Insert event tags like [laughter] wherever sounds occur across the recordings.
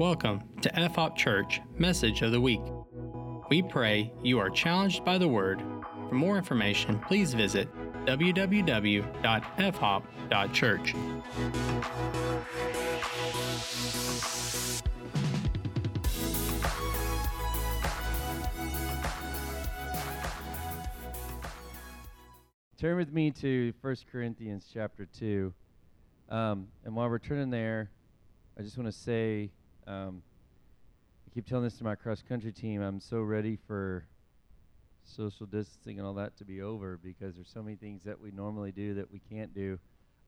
Welcome to FHOP Church Message of the Week. We pray you are challenged by the Word. For more information, please visit www.fhop.church. Turn with me to 1 Corinthians chapter 2. Um, and while we're turning there, I just want to say um, I keep telling this to my cross country team. I'm so ready for social distancing and all that to be over because there's so many things that we normally do that we can't do.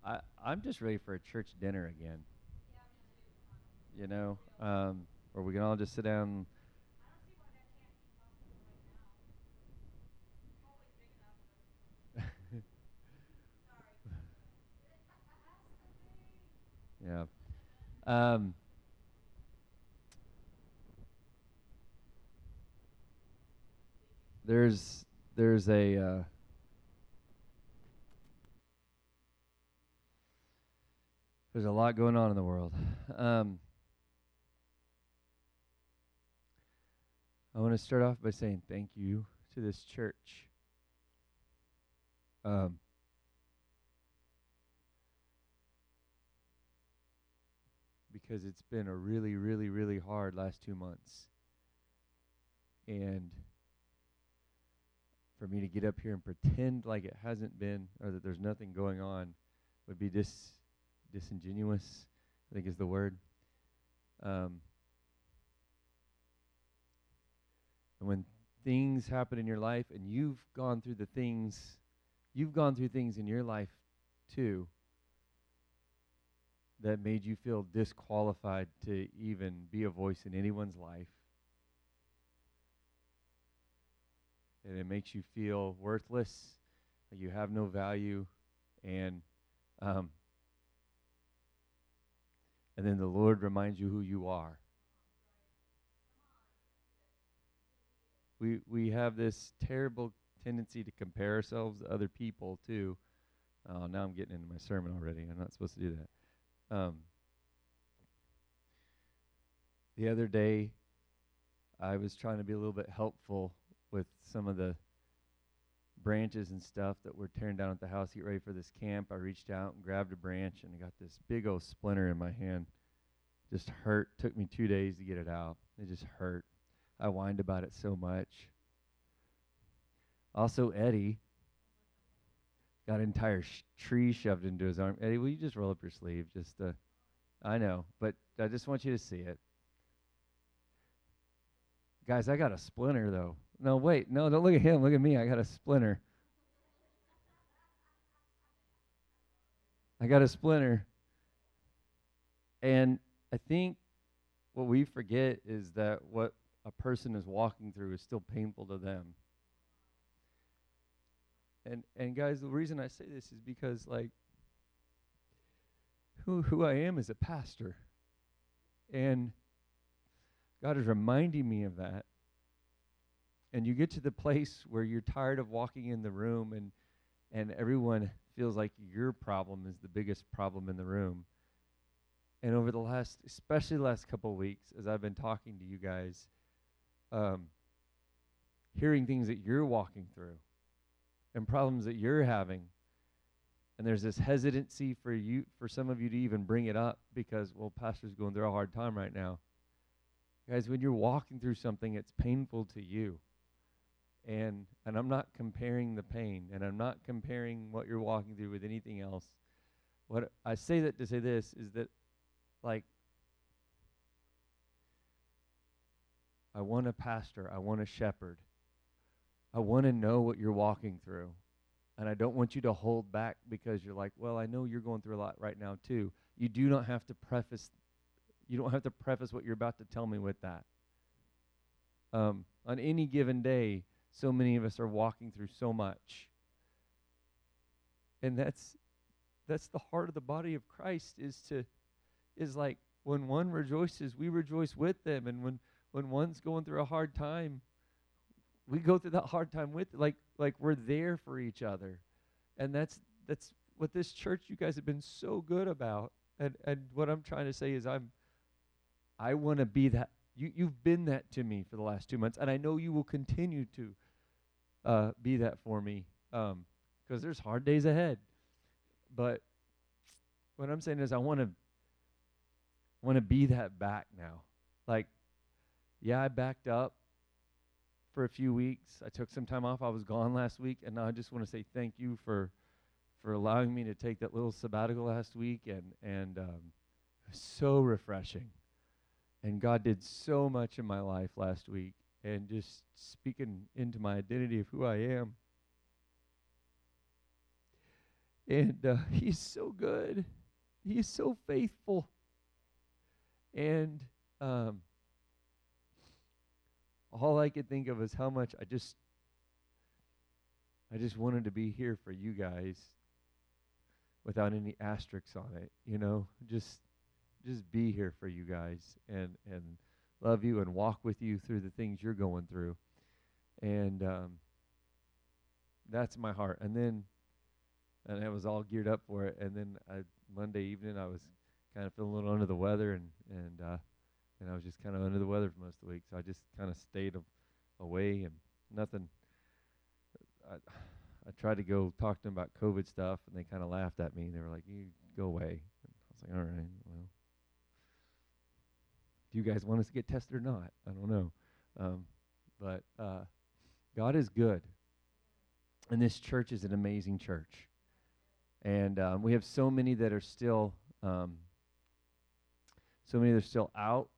I, I'm just ready for a church dinner again. You know, um, where we can all just sit down. [laughs] [laughs] Yeah. Um, there's there's a uh, there's a lot going on in the world. Um, I want to start off by saying thank you to this church. Um, because it's been a really, really, really hard last two months. And for me to get up here and pretend like it hasn't been or that there's nothing going on would be dis disingenuous, I think is the word. Um, and when things happen in your life and you've gone through the things, you've gone through things in your life too that made you feel disqualified to even be a voice in anyone's life. And it makes you feel worthless, you have no value, and um, and then the Lord reminds you who you are. We we have this terrible tendency to compare ourselves to other people too. Oh, now I'm getting into my sermon already. I'm not supposed to do that. Um, the other day, I was trying to be a little bit helpful with some of the branches and stuff that were tearing down at the house, get ready for this camp. I reached out and grabbed a branch, and I got this big old splinter in my hand. Just hurt. Took me two days to get it out. It just hurt. I whined about it so much. Also, Eddie got an entire sh- tree shoved into his arm. Eddie, will you just roll up your sleeve? Just, uh, I know, but I just want you to see it. Guys, I got a splinter though. No, wait, no, don't look at him. Look at me. I got a splinter. I got a splinter. And I think what we forget is that what a person is walking through is still painful to them. And and guys, the reason I say this is because like who who I am as a pastor. And God is reminding me of that. And you get to the place where you're tired of walking in the room and and everyone feels like your problem is the biggest problem in the room. And over the last, especially the last couple of weeks, as I've been talking to you guys, um, hearing things that you're walking through and problems that you're having and there's this hesitancy for you for some of you to even bring it up because well pastor's going through a hard time right now guys when you're walking through something it's painful to you and and i'm not comparing the pain and i'm not comparing what you're walking through with anything else what i say that to say this is that like i want a pastor i want a shepherd I want to know what you're walking through. And I don't want you to hold back because you're like, well, I know you're going through a lot right now too. You do not have to preface you don't have to preface what you're about to tell me with that. Um, on any given day, so many of us are walking through so much. And that's that's the heart of the body of Christ is to is like when one rejoices, we rejoice with them. And when when one's going through a hard time, we go through that hard time with like like we're there for each other and that's that's what this church you guys have been so good about and and what i'm trying to say is i'm I want to be that. You, you've been that to me for the last two months, and I know you will continue to uh, be that for me because um, there's hard days ahead. But what I'm saying is, I want to want to be that back now. Like, yeah, I backed up for a few weeks. I took some time off. I was gone last week, and now I just want to say thank you for for allowing me to take that little sabbatical last week, and and um, so refreshing. And God did so much in my life last week, and just speaking into my identity of who I am. And uh, [laughs] He's so good. He's so faithful. And um, all I could think of is how much I just I just wanted to be here for you guys without any asterisks on it, you know, just just be here for you guys and and love you and walk with you through the things you're going through. And um, that's my heart. And then and I was all geared up for it. And then I, Monday evening I was kind of feeling a little under the weather and and uh, and I was just kind of under the weather for most of the week. So I just kind of stayed a- away and nothing. I, I tried to go talk to them about COVID stuff, and they kind of laughed at me. They were like, "You go away." And I was like, "All right, well, do you guys want us to get tested or not? I don't know." Um, but uh, God is good, and this church is an amazing church, and um, we have so many that are still, um, so many that are still out,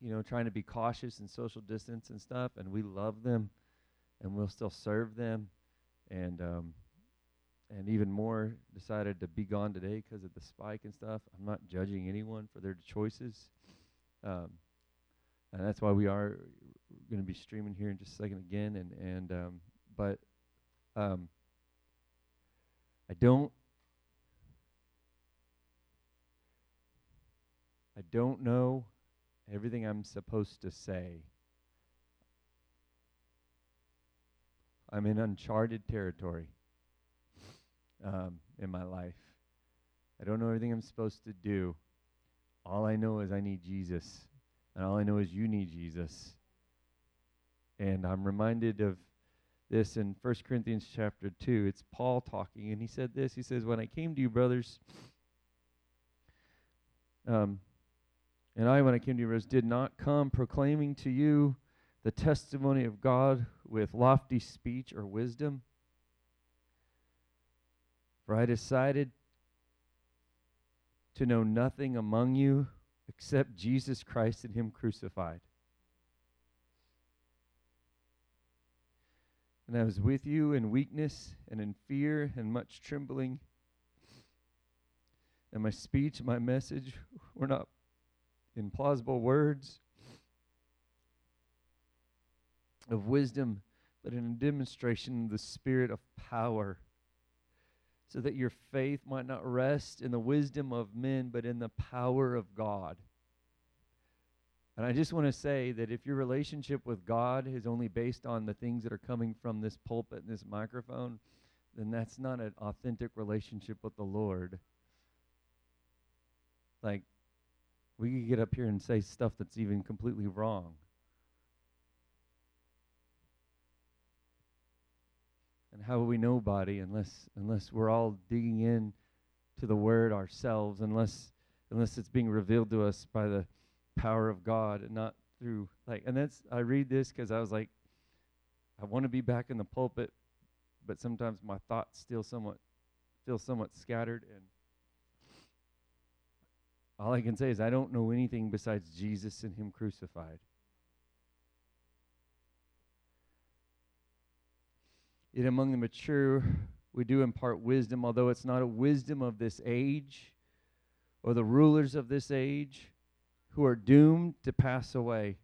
you know, trying to be cautious and social distance and stuff, and we love them, and we'll still serve them and um, and even more decided to be gone today because of the spike and stuff. I'm not judging anyone for their choices, um, and that's why we are going to be streaming here in just a second again. And and um, but um, I don't. I don't know everything I'm supposed to say I'm in uncharted territory um, in my life. I don't know everything I'm supposed to do. All I know is I need Jesus. And all I know is you need Jesus. And I'm reminded of this in 1 Corinthians chapter 2. It's Paul talking, and he said this. He says, When I came to you, brothers, um, and I, when I came to you, brothers, did not come proclaiming to you the testimony of God with lofty speech or wisdom. For I decided to know nothing among you except Jesus Christ and Him crucified. And I was with you in weakness and in fear and much trembling. And my speech, my message were not in plausible words of wisdom, but in a demonstration of the spirit of power, so that your faith might not rest in the wisdom of men, but in the power of God. And I just want to say that if your relationship with God is only based on the things that are coming from this pulpit and this microphone, then that's not an authentic relationship with the Lord. Like, we could get up here and say stuff that's even completely wrong. And how will we know body unless unless we're all digging in to the word ourselves, unless unless it's being revealed to us by the power of God and not through like and that's I read this because I was like I want to be back in the pulpit, but sometimes my thoughts still somewhat feel somewhat scattered and all I can say is I don't know anything besides Jesus and him crucified. Yet among the mature, we do impart wisdom, although it's not a wisdom of this age or the rulers of this age who are doomed to pass away.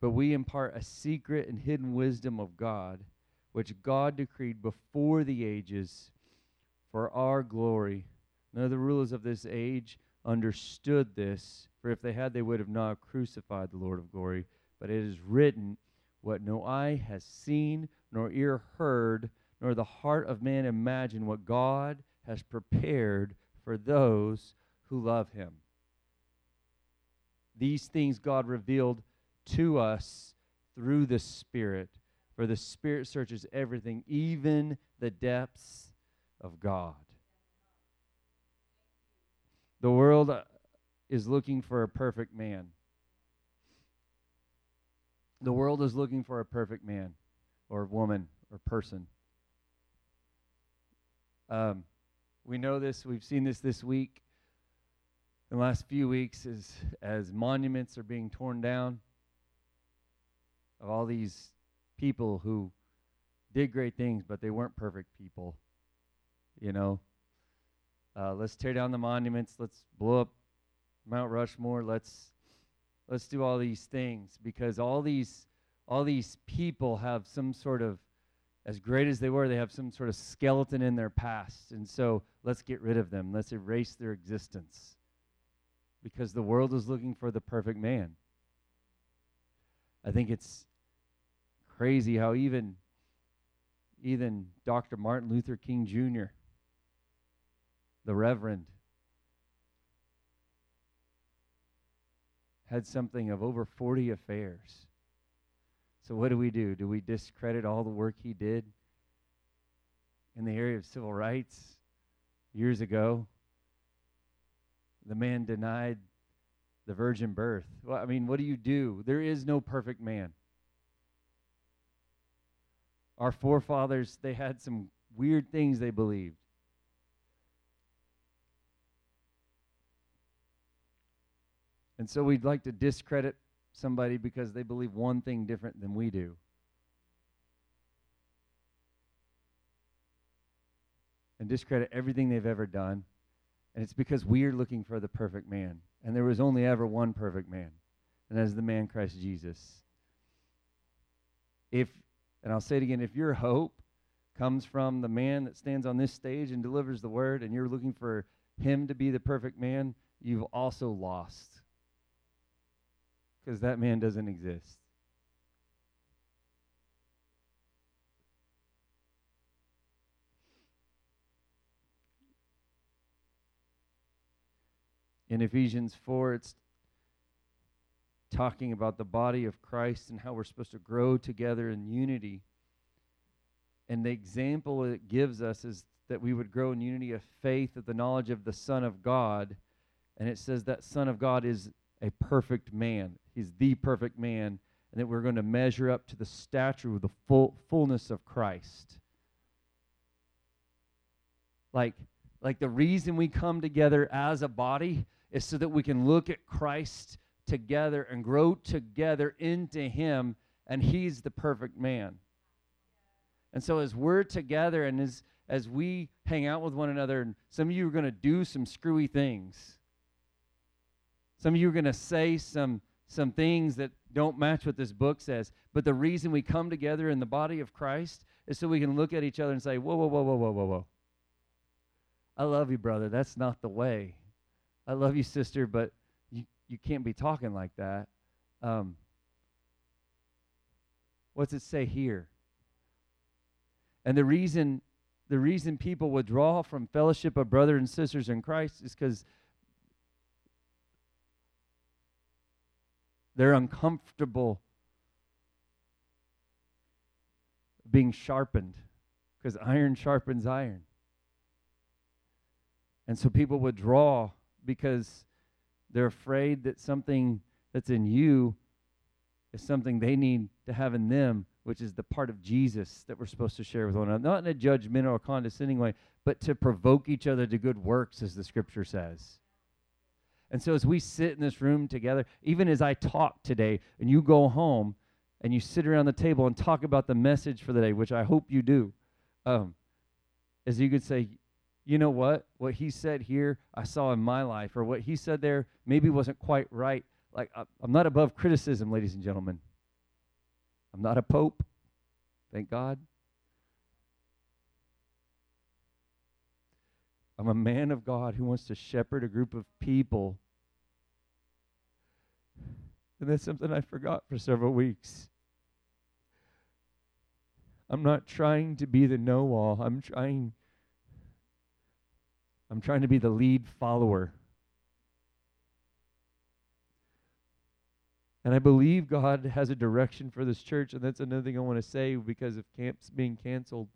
But we impart a secret and hidden wisdom of God, which God decreed before the ages for our glory. None of the rulers of this age understood this, for if they had, they would have not crucified the Lord of glory. But it is written, What no eye has seen, nor ear heard, nor the heart of man imagined, what God has prepared for those who love him. These things God revealed to us through the Spirit, for the Spirit searches everything, even the depths of God. The world is looking for a perfect man. The world is looking for a perfect man or woman or person. Um, we know this. We've seen this this week. In the last few weeks, as as monuments are being torn down of all these people who did great things, but they weren't perfect people. You know, uh, let's tear down the monuments. Let's blow up Mount Rushmore. Let's let's do all these things because all these all these people have some sort of as great as they were, they have some sort of skeleton in their past. And so let's get rid of them. Let's erase their existence. Because the world is looking for the perfect man. I think it's crazy how even even Dr. Martin Luther King Jr., the Reverend, had something of over 40 affairs. So, what do we do? Do we discredit all the work he did in the area of civil rights years ago? The man denied the virgin birth. Well, I mean, what do you do? There is no perfect man. Our forefathers, they had some weird things they believed. And so we'd like to discredit somebody because they believe one thing different than we do. And discredit everything they've ever done. And it's because we're looking for the perfect man. And there was only ever one perfect man, and that is the man Christ Jesus. If, and I'll say it again, if your hope comes from the man that stands on this stage and delivers the word, and you're looking for him to be the perfect man, you've also lost because that man doesn't exist. In Ephesians 4, it's talking about the body of Christ and how we're supposed to grow together in unity. And the example it gives us is that we would grow in unity of faith of the knowledge of the Son of God. And it says that Son of God is a perfect man. He's the perfect man, and that we're going to measure up to the stature of the full fullness of Christ. Like, like the reason we come together as a body is so that we can look at Christ together and grow together into Him, and He's the perfect man. And so, as we're together and as, as we hang out with one another, and some of you are going to do some screwy things. Some of you are going to say some some things that don't match what this book says. But the reason we come together in the body of Christ is so we can look at each other and say, whoa, whoa, whoa, whoa, whoa, whoa, whoa. I love you, brother. That's not the way. I love you, sister, but you, you can't be talking like that. Um, what's it say here? And the reason the reason people withdraw from fellowship of brothers and sisters in Christ is because They're uncomfortable being sharpened because iron sharpens iron. And so people withdraw because they're afraid that something that's in you is something they need to have in them, which is the part of Jesus that we're supposed to share with one another. Not in a judgmental or condescending way, but to provoke each other to good works, as the scripture says. And so as we sit in this room together, even as I talk today, and you go home and you sit around the table and talk about the message for the day, which I hope you do, um, as you could say, you know what? What he said here, I saw in my life, or what he said there maybe wasn't quite right. Like, I'm not above criticism, ladies and gentlemen. I'm not a pope, thank God. I'm a man of God who wants to shepherd a group of people and that's something I forgot for several weeks. I'm not trying to be the know all. I'm trying I'm trying to be the lead follower. And I believe God has a direction for this church. And that's another thing I want to say because of camps being canceled.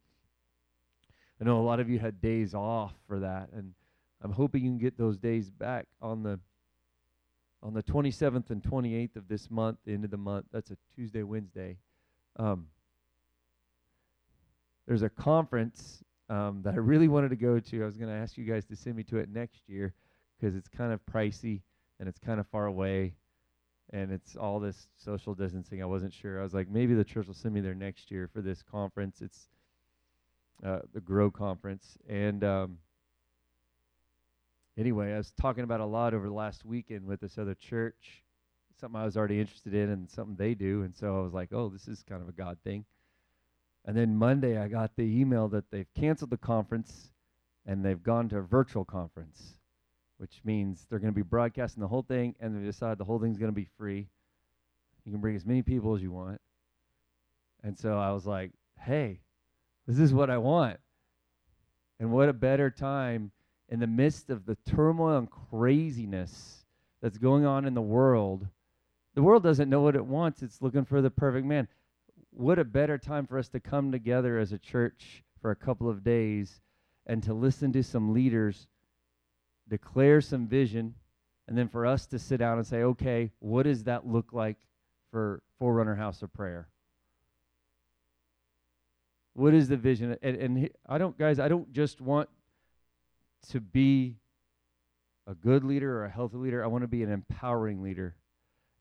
I know a lot of you had days off for that. And I'm hoping you can get those days back on the on the 27th and 28th of this month, the end of the month. That's a Tuesday, Wednesday. Um, there's a conference um, that I really wanted to go to. I was going to ask you guys to send me to it next year because it's kind of pricey and it's kind of far away and it's all this social distancing. I wasn't sure. I was like, maybe the church will send me there next year for this conference. It's uh, the Grow conference, and um, anyway, I was talking about a lot over the last weekend with this other church, something I was already interested in, and something they do, and so I was like, oh, this is kind of a God thing. And then Monday, I got the email that they've canceled the conference and they've gone to a virtual conference which means they're going to be broadcasting the whole thing, and they decide the whole thing's going to be free. You can bring as many people as you want. And so I was like, hey, this is what I want. And what a better time in the midst of the turmoil and craziness that's going on in the world. The world doesn't know what it wants, it's looking for the perfect man. What a better time for us to come together as a church for a couple of days and to listen to some leaders declare some vision, and then for us to sit down and say, okay, what does that look like for Forerunner House of Prayer? What is the vision? And, and I don't, guys, I don't just want to be a good leader or a healthy leader. I want to be an empowering leader.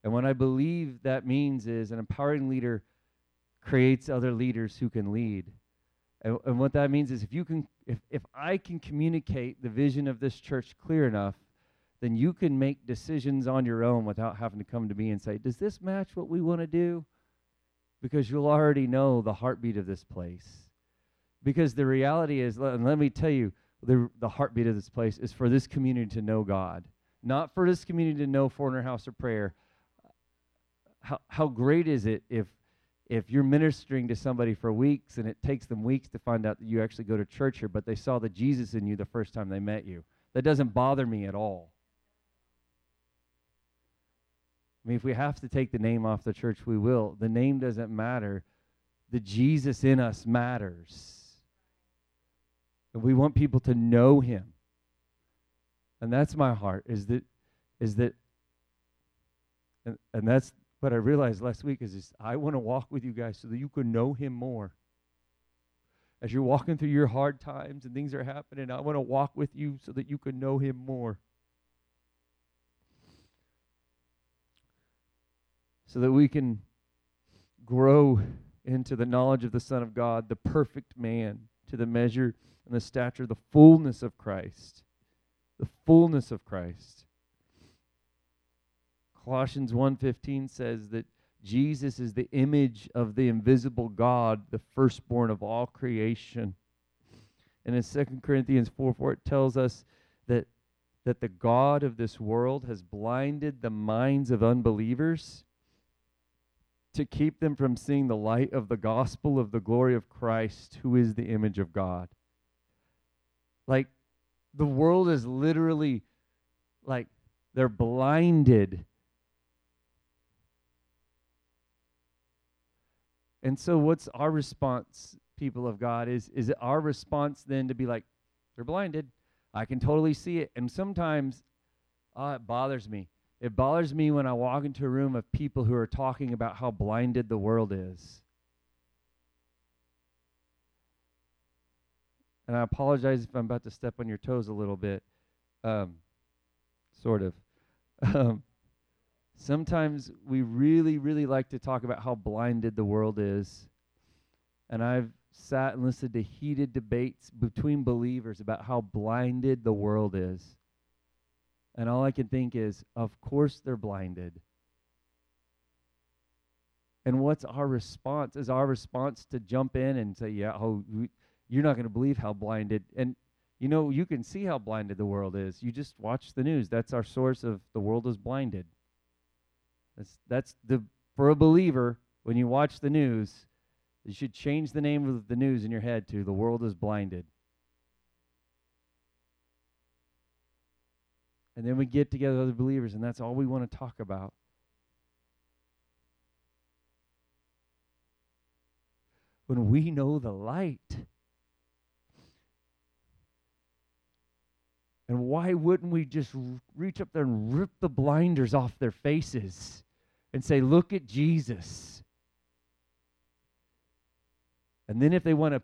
And what I believe that means is an empowering leader creates other leaders who can lead. And, and what that means is if you can if if I can communicate the vision of this church clear enough, then you can make decisions on your own without having to come to me and say, "Does this match what we want to do?" Because you'll already know the heartbeat of this place. Because the reality is, and let me tell you, the the heartbeat of this place is for this community to know God, not for this community to know Forerunner House of Prayer. How how great is it if if you're ministering to somebody for weeks and it takes them weeks to find out that you actually go to church here, but they saw the Jesus in you the first time they met you, that doesn't bother me at all. I mean, if we have to take the name off the church, we will. The name doesn't matter. The Jesus in us matters. And we want people to know him. And that's my heart, is that is that and, and that's what I realized last week is, is I want to walk with you guys so that you can know him more. As you're walking through your hard times and things are happening, I want to walk with you so that you can know him more. So that we can grow into the knowledge of the Son of God, the perfect man, to the measure and the stature, the fullness of Christ. The fullness of Christ. Colossians 1:15 says that Jesus is the image of the invisible God, the firstborn of all creation. And in 2 Corinthians 4 4, it tells us that, that the God of this world has blinded the minds of unbelievers to keep them from seeing the light of the gospel of the glory of Christ, who is the image of God. Like, the world is literally like they're blinded And so, what's our response, people of God? Is is it our response then to be like, they're blinded? I can totally see it. And sometimes, uh, it bothers me. It bothers me when I walk into a room of people who are talking about how blinded the world is. And I apologize if I'm about to step on your toes a little bit. Um, sort of. [laughs] Um, Sometimes we really, really like to talk about how blinded the world is. And I've sat and listened to heated debates between believers about how blinded the world is. And all I can think is, of course they're blinded. And what's our response? Is our response to jump in and say, yeah, oh, you're not going to believe how blinded. And, you know, you can see how blinded the world is. You just watch the news. That's our source of the world is blinded. That's that's the for a believer when you watch the news, you should change the name of the news in your head to the world is blinded. And then we get together other believers, and that's all we want to talk about. When we know the light. And why wouldn't we just reach up there and rip the blinders off their faces and say, Look at Jesus? And then if they want to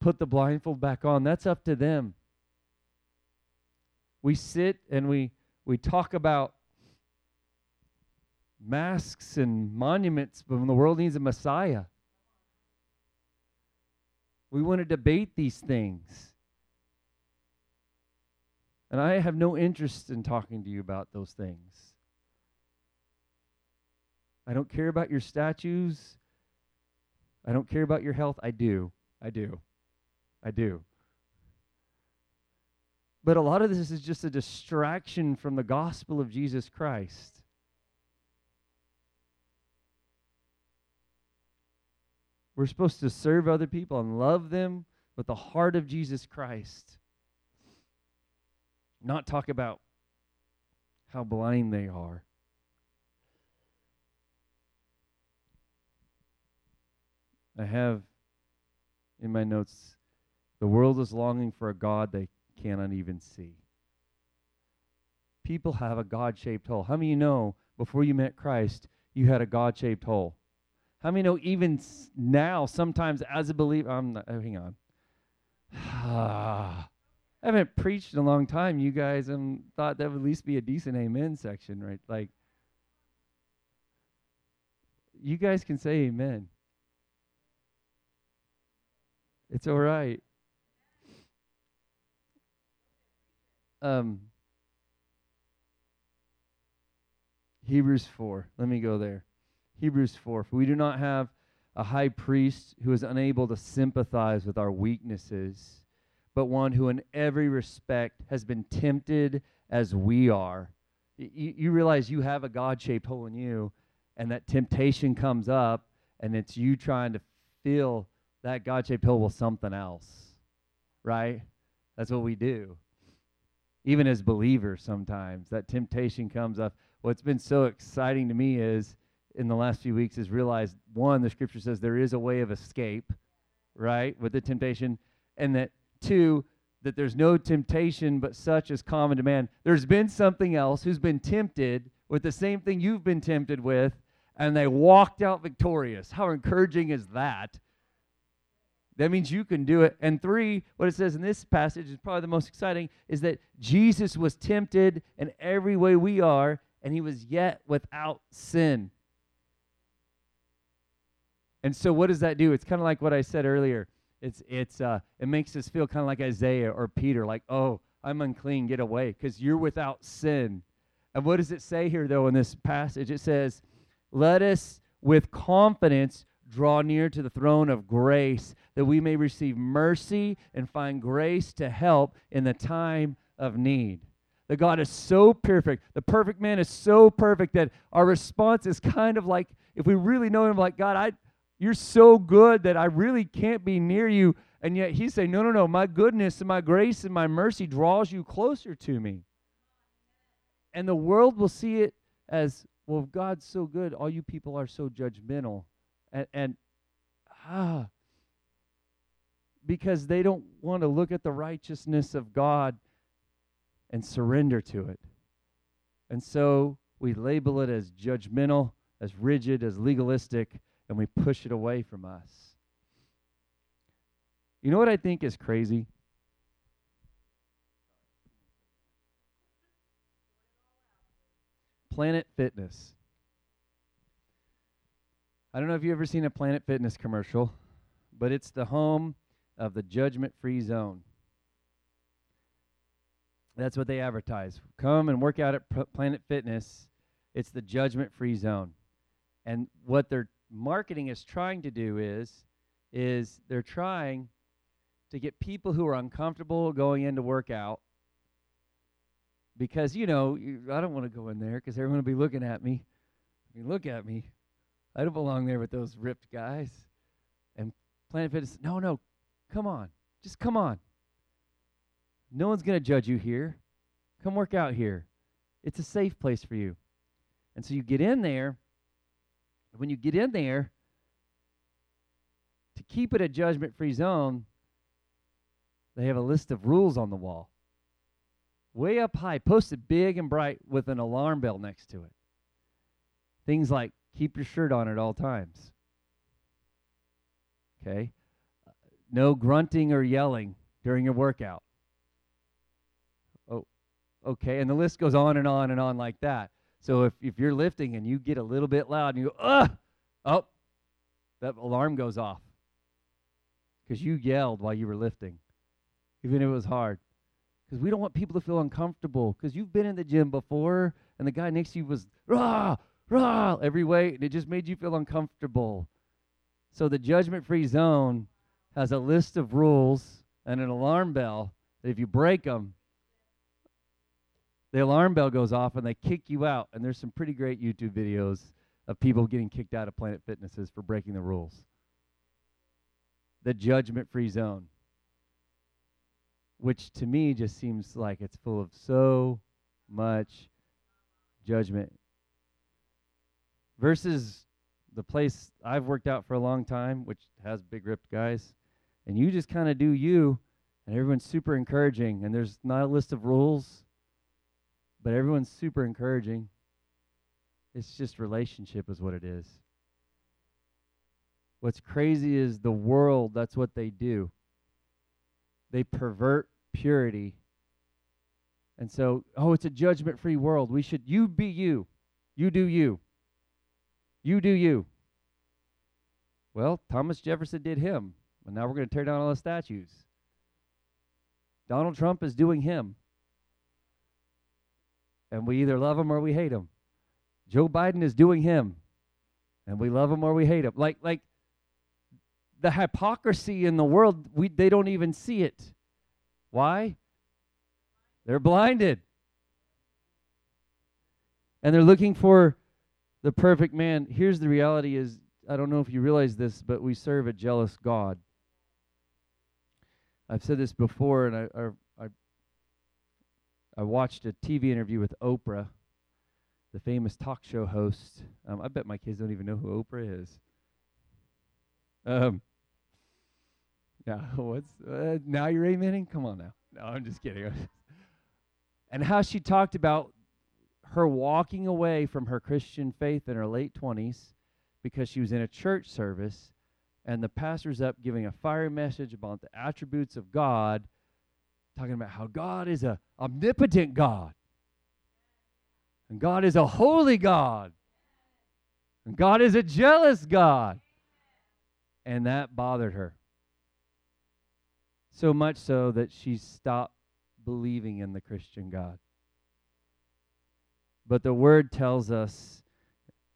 put the blindfold back on, that's up to them. We sit and we, we talk about masks and monuments, but when the world needs a Messiah, we want to debate these things. And I have no interest in talking to you about those things. I don't care about your statues. I don't care about your health. I do. I do. I do. But a lot of this is just a distraction from the gospel of Jesus Christ. We're supposed to serve other people and love them with the heart of Jesus Christ not talk about how blind they are. I have in my notes the world is longing for a God they cannot even see. People have a God shaped hole. How many of you know before you met Christ, you had a God shaped hole? How many know even now, sometimes as a believer, I'm not, oh, hang on. [sighs] Ah. I haven't preached in a long time. You guys um, thought that would at least be a decent amen section, right? Like, you guys can say amen. It's all right. Um, Hebrews 4. Let me go there. Hebrews 4. For we do not have a high priest who is unable to sympathize with our weaknesses but one who in every respect has been tempted as we are. You, you realize you have a God shaped hole in you, and that temptation comes up, and it's you trying to fill that God shaped hole with something else, right? That's what we do. Even as believers, sometimes that temptation comes up. What's been so exciting to me is in the last few weeks is realize one, the scripture says there is a way of escape, right, with the temptation, and that Two, that there's no temptation but such as common to man. There's been something else who's been tempted with the same thing you've been tempted with, and they walked out victorious. How encouraging is that? That means you can do it. And three, what it says in this passage is probably the most exciting is that Jesus was tempted in every way we are, and he was yet without sin. And so, what does that do? It's kind of like what I said earlier. It's it's uh it makes us feel kind of like Isaiah or Peter, like, oh, I'm unclean, get away, because you're without sin. And what does it say here though in this passage? It says, Let us with confidence draw near to the throne of grace, that we may receive mercy and find grace to help in the time of need. The God is so perfect. The perfect man is so perfect that our response is kind of like if we really know him like God, I you're so good that I really can't be near you. And yet he's saying, No, no, no. My goodness and my grace and my mercy draws you closer to me. And the world will see it as, well, God's so good, all you people are so judgmental. And, and ah, because they don't want to look at the righteousness of God and surrender to it. And so we label it as judgmental, as rigid, as legalistic, and we push it away from us. You know what I think is crazy? Planet Fitness. I don't know if you've ever seen a Planet Fitness commercial, but it's the home of the judgment free zone. That's what they advertise. Come and work out at Planet Fitness. It's the judgment free zone. And what they're marketing is trying to do is is they're trying to get people who are uncomfortable going in to work out because you know you, I don't want to go in there because everyone will be looking at me. I mean, look at me. I don't belong there with those ripped guys. And Planet Fitness, no, no, come on, just come on. No one's gonna judge you here. Come work out here. It's a safe place for you. And so you get in there. When you get in there, to keep it a judgment free zone, they have a list of rules on the wall. Way up high, posted big and bright with an alarm bell next to it. Things like keep your shirt on at all times. Okay? No grunting or yelling during your workout. Oh, okay. And the list goes on and on and on like that. So if, if you're lifting and you get a little bit loud and you go, ugh, oh, that alarm goes off because you yelled while you were lifting, even if it was hard. Because we don't want people to feel uncomfortable. Because you've been in the gym before and the guy next to you was rah, rah, every weight, and it just made you feel uncomfortable. So the judgment free zone has a list of rules and an alarm bell that if you break them, the alarm bell goes off and they kick you out. And there's some pretty great YouTube videos of people getting kicked out of Planet Fitnesses for breaking the rules. The judgment free zone, which to me just seems like it's full of so much judgment. Versus the place I've worked out for a long time, which has big ripped guys, and you just kind of do you, and everyone's super encouraging, and there's not a list of rules, but everyone's super encouraging. It's just relationship, is what it is. What's crazy is the world, that's what they do. They pervert purity. And so, oh, it's a judgment free world. We should, you be you. You do you. You do you. Well, Thomas Jefferson did him. And now we're going to tear down all the statues. Donald Trump is doing him. And we either love him or we hate him. Joe Biden is doing him. And we love him or we hate him. Like like the hypocrisy in the world, we they don't even see it. Why? They're blinded. And they're looking for the perfect man. Here's the reality is I don't know if you realize this, but we serve a jealous God. I've said this before, and I, I, I watched a TV interview with Oprah, the famous talk show host. Um, I bet my kids don't even know who Oprah is. Um, [laughs] now [laughs] what's uh, now you're amening? Come on now. No, I'm just kidding. [laughs] and how she talked about her walking away from her Christian faith in her late 20s because she was in a church service and the pastor's up giving a fiery message about the attributes of God, talking about how God is a omnipotent God. And God is a holy God. And God is a jealous God. And that bothered her. So much so that she stopped believing in the Christian God. But the word tells us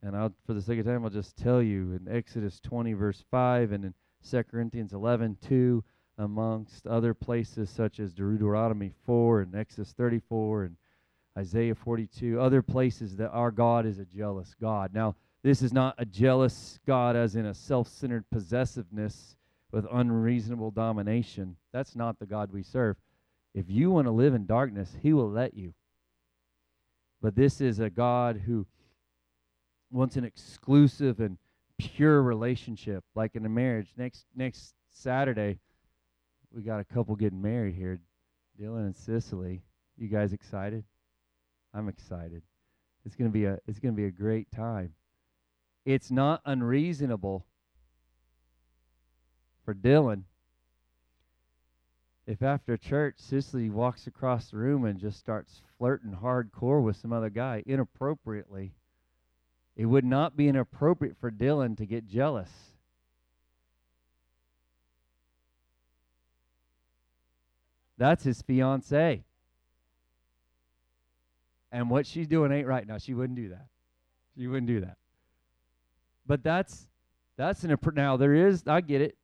and I'll, for the sake of time, I'll just tell you in Exodus 20, verse 5, and in 2 Corinthians 11, 2, amongst other places such as Deuteronomy 4 and Exodus 34 and Isaiah 42, other places that our God is a jealous God. Now, this is not a jealous God as in a self centered possessiveness with unreasonable domination. That's not the God we serve. If you want to live in darkness, He will let you. But this is a God who wants an exclusive and pure relationship, like in a marriage. Next next Saturday, we got a couple getting married here, Dylan and Cicely. You guys excited? I'm excited. It's gonna be a it's gonna be a great time. It's not unreasonable for Dylan if after church Cicely walks across the room and just starts flirting hardcore with some other guy inappropriately it would not be inappropriate for Dylan to get jealous. That's his fiance. And what she's doing ain't right now. She wouldn't do that. She wouldn't do that. But that's that's an now there is I get it.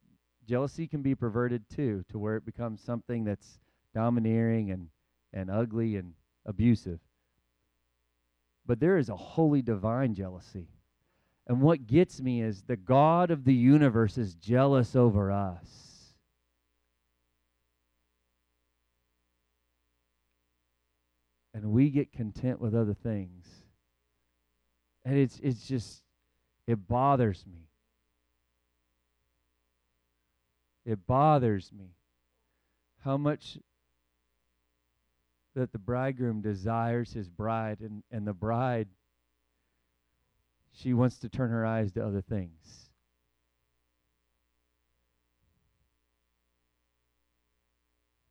Jealousy can be perverted too to where it becomes something that's domineering and and ugly and abusive. But there is a holy divine jealousy. And what gets me is the God of the universe is jealous over us. And we get content with other things. And it's it's just it bothers me. It bothers me how much that the bridegroom desires his bride and, and the bride she wants to turn her eyes to other things.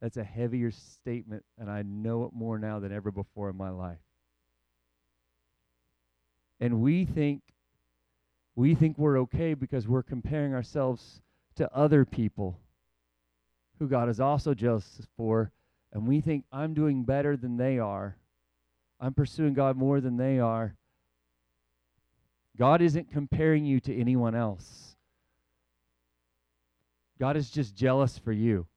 That's a heavier statement, and I know it more now than ever before in my life. And we think we think we're okay because we're comparing ourselves to other people who God is also jealous for, and we think I'm doing better than they are. I'm pursuing God more than they are. God isn't comparing you to anyone else. God is just jealous for you.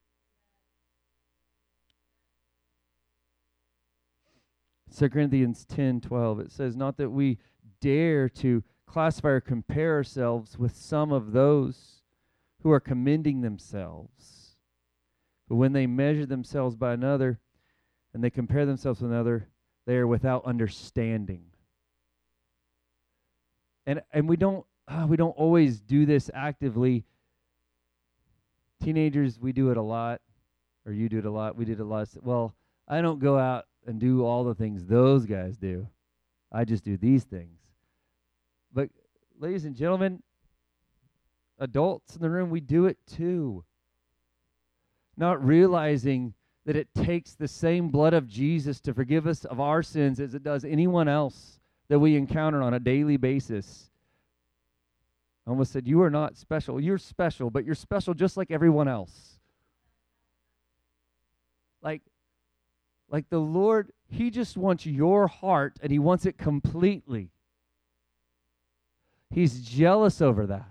2 Corinthians 10 12, it says, Not that we dare to classify or compare ourselves with some of those who are commending themselves. But when they measure themselves by another and they compare themselves with another, they are without understanding. And and we don't uh, we don't always do this actively. Teenagers, we do it a lot, or you do it a lot. We did a lot. Well, I don't go out and do all the things those guys do. I just do these things. But, ladies and gentlemen, adults in the room, we do it too. Not realizing that it takes the same blood of Jesus to forgive us of our sins as it does anyone else that we encounter on a daily basis. I almost said, You are not special. You're special, but you're special just like everyone else. Like, like the Lord, He just wants your heart and He wants it completely. He's jealous over that.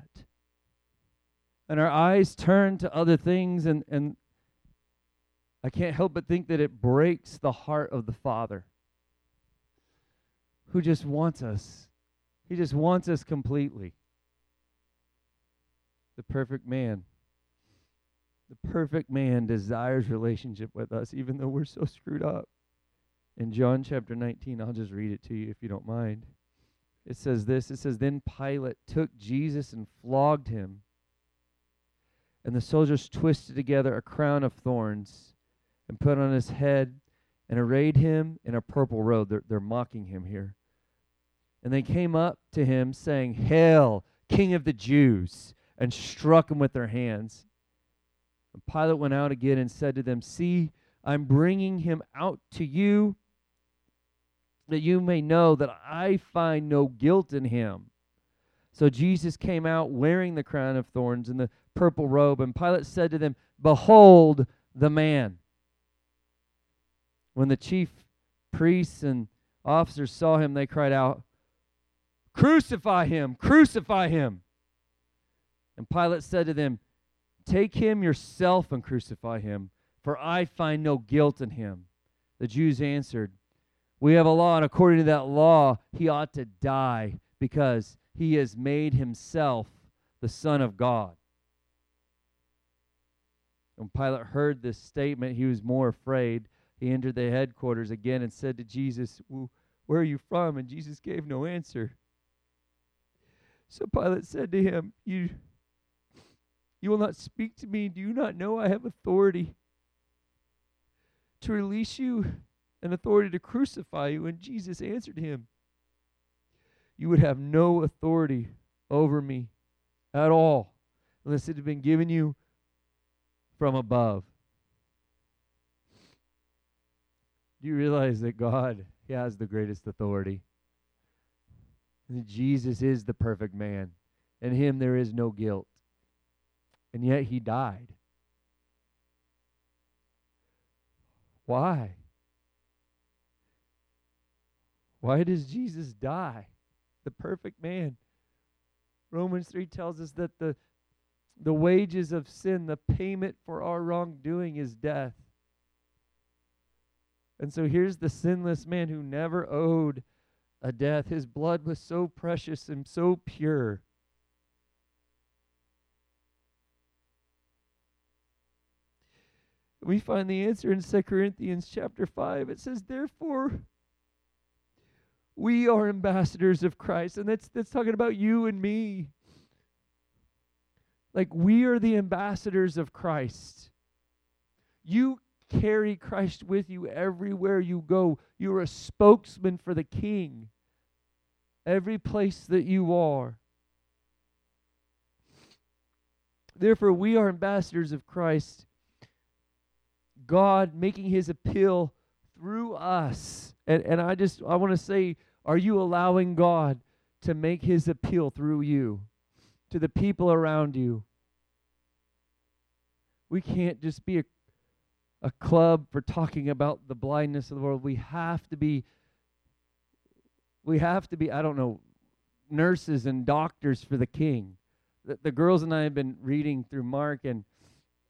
And our eyes turn to other things, and, and I can't help but think that it breaks the heart of the Father who just wants us. He just wants us completely. The perfect man. The perfect man desires relationship with us, even though we're so screwed up. In John chapter 19, I'll just read it to you if you don't mind. It says this It says, Then Pilate took Jesus and flogged him. And the soldiers twisted together a crown of thorns and put on his head and arrayed him in a purple robe. They're, they're mocking him here. And they came up to him, saying, Hail, King of the Jews, and struck him with their hands. Pilate went out again and said to them, See, I'm bringing him out to you that you may know that I find no guilt in him. So Jesus came out wearing the crown of thorns and the purple robe, and Pilate said to them, Behold the man. When the chief priests and officers saw him, they cried out, Crucify him! Crucify him! And Pilate said to them, Take him yourself and crucify him, for I find no guilt in him. The Jews answered, We have a law, and according to that law, he ought to die because he has made himself the Son of God. When Pilate heard this statement, he was more afraid. He entered the headquarters again and said to Jesus, Where are you from? And Jesus gave no answer. So Pilate said to him, You you will not speak to me. Do you not know I have authority to release you and authority to crucify you? And Jesus answered him, You would have no authority over me at all unless it had been given you from above. Do you realize that God has the greatest authority? And Jesus is the perfect man. In him there is no guilt and yet he died. Why? Why does Jesus die? The perfect man. Romans 3 tells us that the, the wages of sin, the payment for our wrongdoing, is death. And so here's the sinless man who never owed a death. His blood was so precious and so pure We find the answer in 2 Corinthians chapter 5. It says, Therefore, We are ambassadors of Christ. And that's that's talking about you and me. Like we are the ambassadors of Christ. You carry Christ with you everywhere you go. You're a spokesman for the King every place that you are. Therefore, we are ambassadors of Christ. God making his appeal through us. And, and I just, I want to say, are you allowing God to make his appeal through you to the people around you? We can't just be a, a club for talking about the blindness of the world. We have to be, we have to be, I don't know, nurses and doctors for the king. The, the girls and I have been reading through Mark, and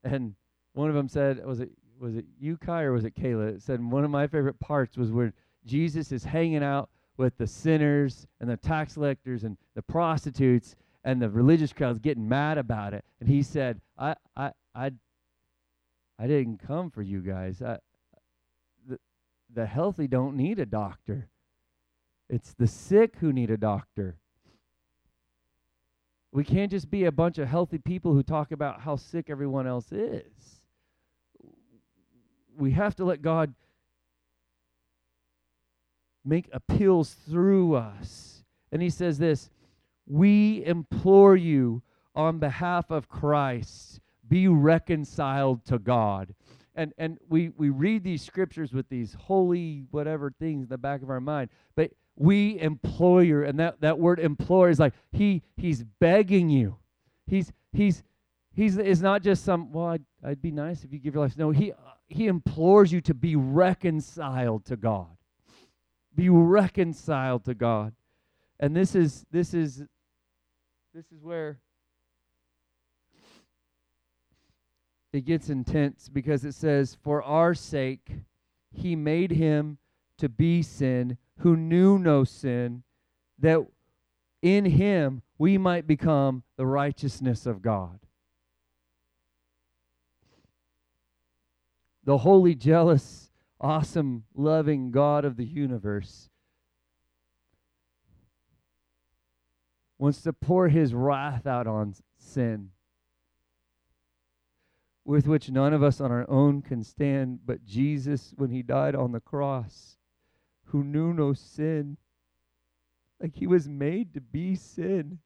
and one of them said, was it was it Yukai or was it Kayla? It said one of my favorite parts was where Jesus is hanging out with the sinners and the tax collectors and the prostitutes and the religious crowds getting mad about it. And he said, I I I I didn't come for you guys. I, the, the healthy don't need a doctor. It's the sick who need a doctor. We can't just be a bunch of healthy people who talk about how sick everyone else is. We have to let God make appeals through us. And he says this We implore you on behalf of Christ, be reconciled to God. And, and we, we read these scriptures with these holy whatever things in the back of our mind. But we employer and that, that word employer is like he he's begging you he's he's he's is not just some well I'd, I'd be nice if you give your life. No he he implores you to be reconciled to god. Be reconciled to god. And this is this is this is where it gets intense because it says for our sake he made him to be sin who knew no sin, that in him we might become the righteousness of God. The holy, jealous, awesome, loving God of the universe wants to pour his wrath out on sin, with which none of us on our own can stand, but Jesus, when he died on the cross, who knew no sin. Like he was made to be sin.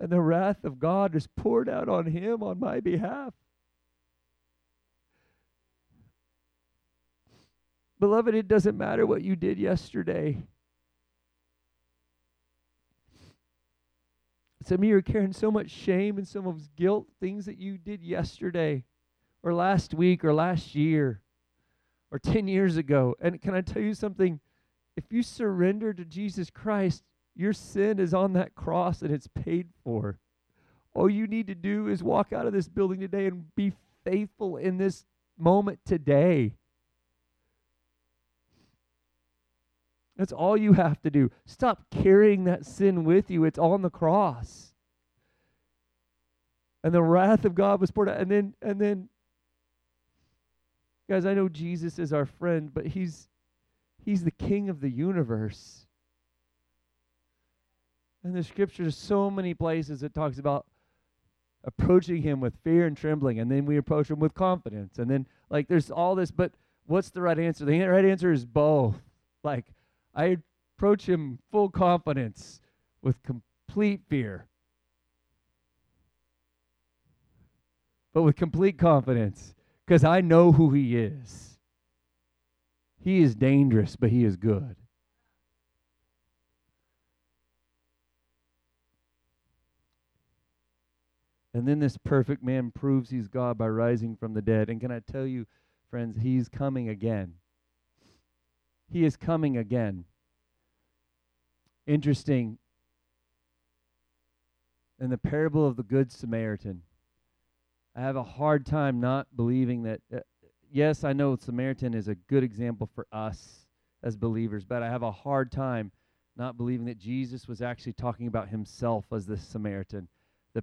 And the wrath of God is poured out on him on my behalf. Beloved, it doesn't matter what you did yesterday. Some of you are carrying so much shame and so much guilt, things that you did yesterday or last week or last year or 10 years ago. And can I tell you something? if you surrender to Jesus Christ, your sin is on that cross and it's paid for. All you need to do is walk out of this building today and be faithful in this moment today. That's all you have to do. Stop carrying that sin with you. It's on the cross. And the wrath of God was poured out. And then, and then, guys, I know Jesus is our friend, but he's He's the king of the universe. And the scriptures, so many places it talks about approaching him with fear and trembling, and then we approach him with confidence. And then, like, there's all this, but what's the right answer? The right answer is both. Like, I approach him full confidence with complete fear, but with complete confidence because I know who he is. He is dangerous, but he is good. And then this perfect man proves he's God by rising from the dead. And can I tell you, friends, he's coming again. He is coming again. Interesting. In the parable of the Good Samaritan, I have a hard time not believing that uh, yes, I know Samaritan is a good example for us as believers, but I have a hard time not believing that Jesus was actually talking about himself as the Samaritan. The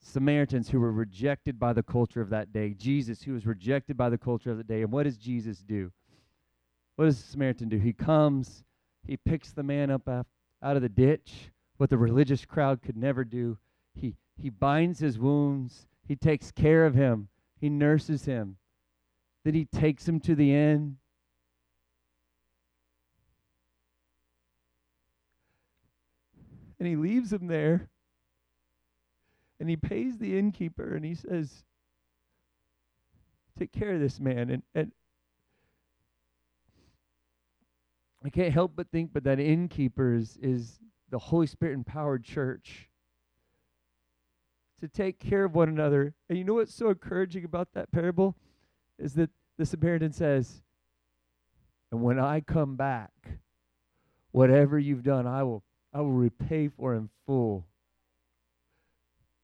Samaritans who were rejected by the culture of that day. Jesus, who was rejected by the culture of the day. And what does Jesus do? What does the Samaritan do? He comes, He picks the man up out of the ditch, what the religious crowd could never do. He, he binds his wounds. He takes care of him. He nurses him. Then he takes him to the inn. And he leaves him there. And he pays the innkeeper and he says, Take care of this man. And, and I can't help but think, but that innkeepers is, the Holy Spirit empowered church to take care of one another. And you know what's so encouraging about that parable? Is that the Samaritan says, And when I come back, whatever you've done, I will I will repay for in full.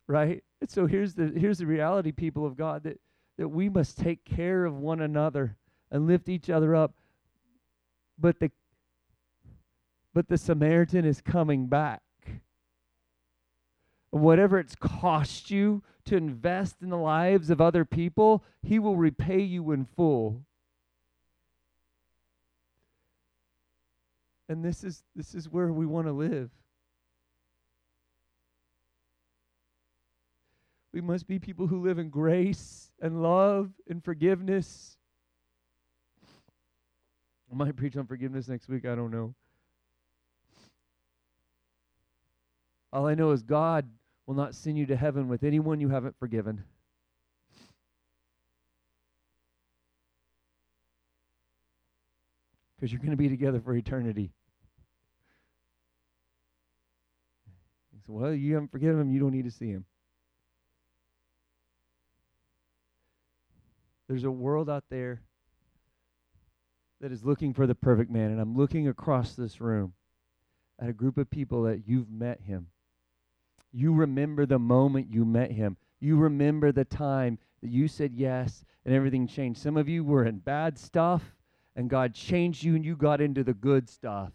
Right? And so here's the here's the reality, people of God, that, that we must take care of one another and lift each other up. But the but the Samaritan is coming back. Whatever it's cost you to invest in the lives of other people, he will repay you in full. And this is this is where we want to live. We must be people who live in grace and love and forgiveness. I might preach on forgiveness next week, I don't know. All I know is God will not send you to heaven with anyone you haven't forgiven. Because you're going to be together for eternity. So, well, you haven't forgiven him, you don't need to see him. There's a world out there that is looking for the perfect man, and I'm looking across this room at a group of people that you've met him. You remember the moment you met him. You remember the time that you said yes and everything changed. Some of you were in bad stuff and God changed you and you got into the good stuff.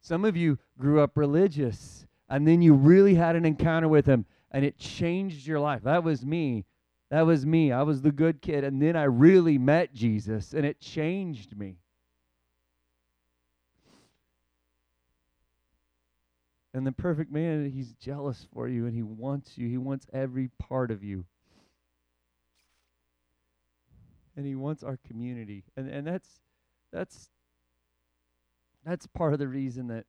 Some of you grew up religious and then you really had an encounter with him and it changed your life. That was me. That was me. I was the good kid and then I really met Jesus and it changed me. And the perfect man, he's jealous for you and he wants you. He wants every part of you. And he wants our community. And and that's that's that's part of the reason that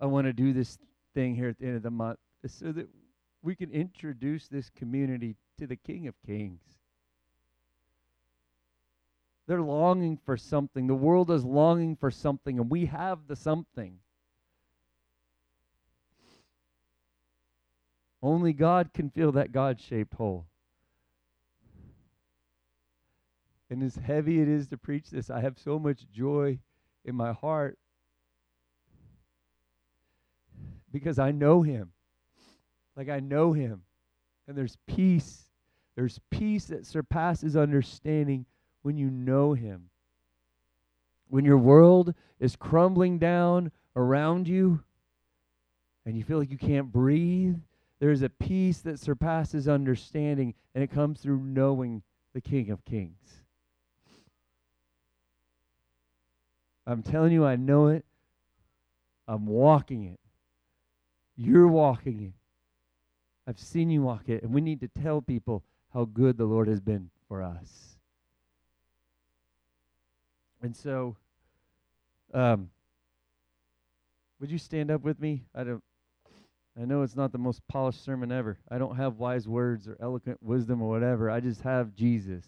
I want to do this thing here at the end of the month is so that we can introduce this community to the King of Kings. They're longing for something. The world is longing for something, and we have the something. Only God can fill that God shaped hole. And as heavy it is to preach this, I have so much joy in my heart because I know Him. Like I know Him. And there's peace. There's peace that surpasses understanding when you know Him. When your world is crumbling down around you and you feel like you can't breathe there's a peace that surpasses understanding, and it comes through knowing the King of Kings. I'm telling you, I know it. I'm walking it. You're walking it. I've seen you walk it, and we need to tell people how good the Lord has been for us. And so, um, would you stand up with me? I don't. I know it's not the most polished sermon ever. I don't have wise words or eloquent wisdom or whatever. I just have Jesus.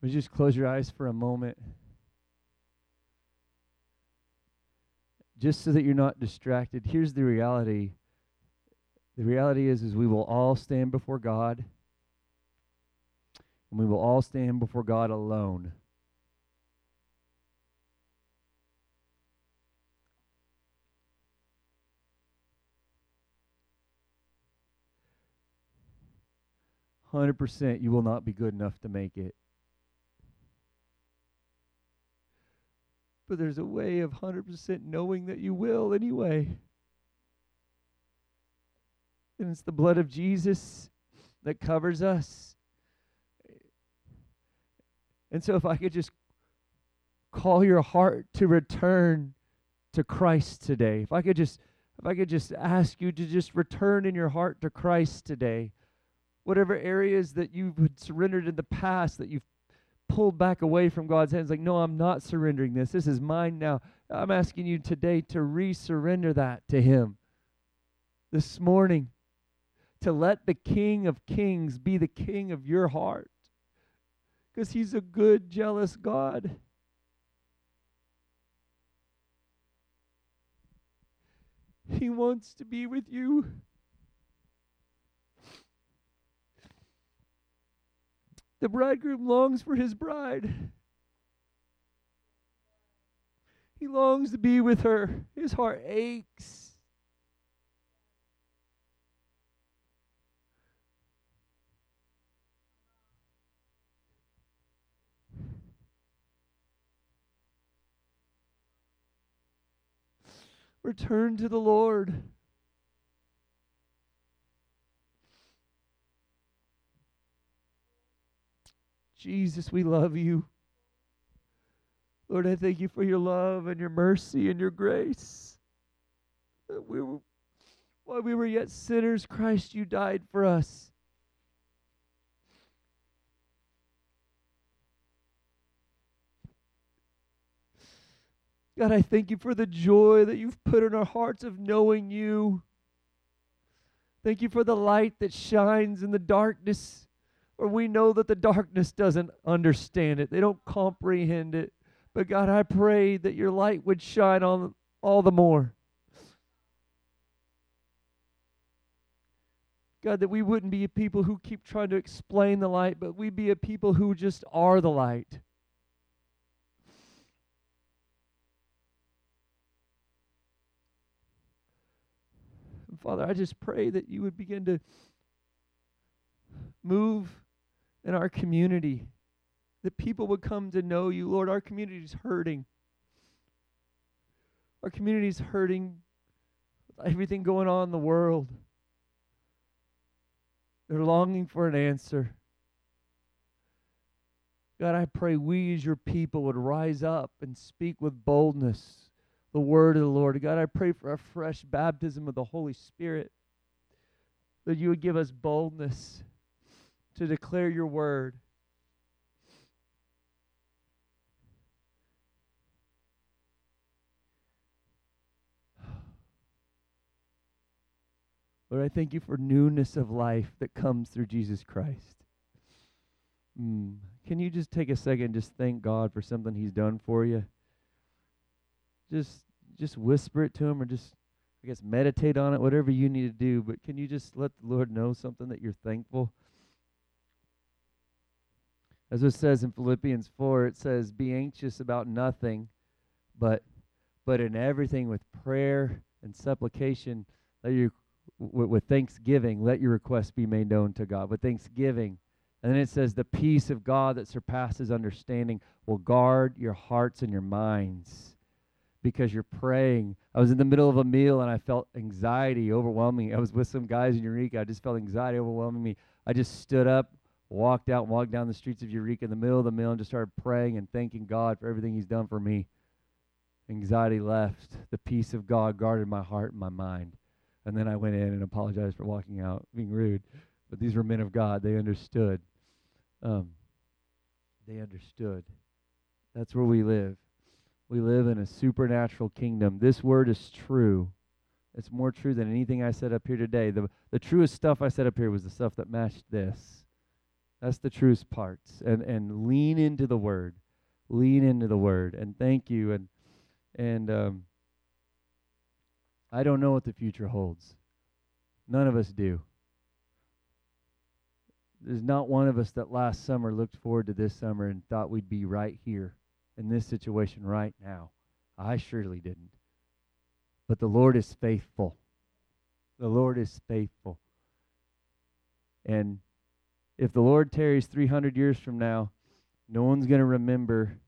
Would you just close your eyes for a moment? Just so that you're not distracted. Here's the reality. The reality is is we will all stand before God and we will all stand before God alone. Hundred percent, you will not be good enough to make it. But there's a way of hundred percent knowing that you will anyway. And it's the blood of Jesus that covers us. And so, if I could just call your heart to return to Christ today, if I could just if I could just ask you to just return in your heart to Christ today, whatever areas that you've surrendered in the past that you've pulled back away from God's hands, like, no, I'm not surrendering this. This is mine now. I'm asking you today to resurrender that to Him this morning, to let the King of Kings be the King of your heart, because He's a good, jealous God. He wants to be with you. The bridegroom longs for his bride. He longs to be with her. His heart aches. Return to the Lord. Jesus, we love you. Lord, I thank you for your love and your mercy and your grace. We were, while we were yet sinners, Christ, you died for us. God, I thank you for the joy that you've put in our hearts of knowing you. Thank you for the light that shines in the darkness or we know that the darkness doesn't understand it, they don't comprehend it. But God, I pray that your light would shine on all the more. God, that we wouldn't be a people who keep trying to explain the light, but we be a people who just are the light. Father, I just pray that you would begin to move in our community, that people would come to know you. Lord, our community is hurting. Our community is hurting everything going on in the world. They're longing for an answer. God, I pray we as your people would rise up and speak with boldness the word of the Lord. God, I pray for a fresh baptism of the Holy Spirit, that you would give us boldness to declare your word. Lord, I thank you for newness of life that comes through Jesus Christ. Mm. Can you just take a second and just thank God for something he's done for you? Just just whisper it to him or just I guess meditate on it, whatever you need to do, but can you just let the Lord know something that you're thankful? As it says in Philippians 4, it says, Be anxious about nothing, but but in everything with prayer and supplication, let you with, with thanksgiving, let your requests be made known to God. With thanksgiving. And then it says, The peace of God that surpasses understanding will guard your hearts and your minds because you're praying. I was in the middle of a meal and I felt anxiety overwhelming. I was with some guys in Eureka. I just felt anxiety overwhelming me. I just stood up, walked out, walked down the streets of Eureka in the middle of the meal and just started praying and thanking God for everything He's done for me. Anxiety left. The peace of God guarded my heart and my mind. And then I went in and apologized for walking out, being rude. But these were men of God. They understood. Um, they understood. That's where we live. We live in a supernatural kingdom. This word is true. It's more true than anything I said up here today. The, the truest stuff I said up here was the stuff that matched this. That's the truest parts. And and lean into the word. Lean into the word. And thank you. And and um, I don't know what the future holds. None of us do. There's not one of us that last summer looked forward to this summer and thought we'd be right here in this situation right now. I surely didn't. But the Lord is faithful. The Lord is faithful. And if the Lord tarries 300 years from now, no one's going to remember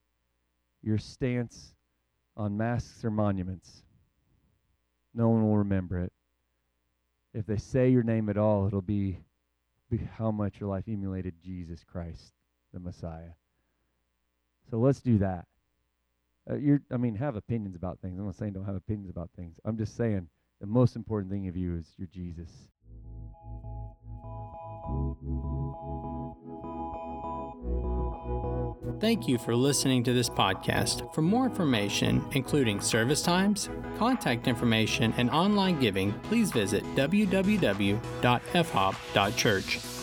your stance on masks or monuments. No one will remember it. if they say your name at all, it'll be, be how much your life emulated Jesus Christ, the Messiah. So let's do that. Uh, you're, I mean, have opinions about things. I'm not saying don't have opinions about things. I'm just saying the most important thing of you is your Jesus. Thank you for listening to this podcast. For more information, including service times, contact information, and online giving, please visit www.fhop.church.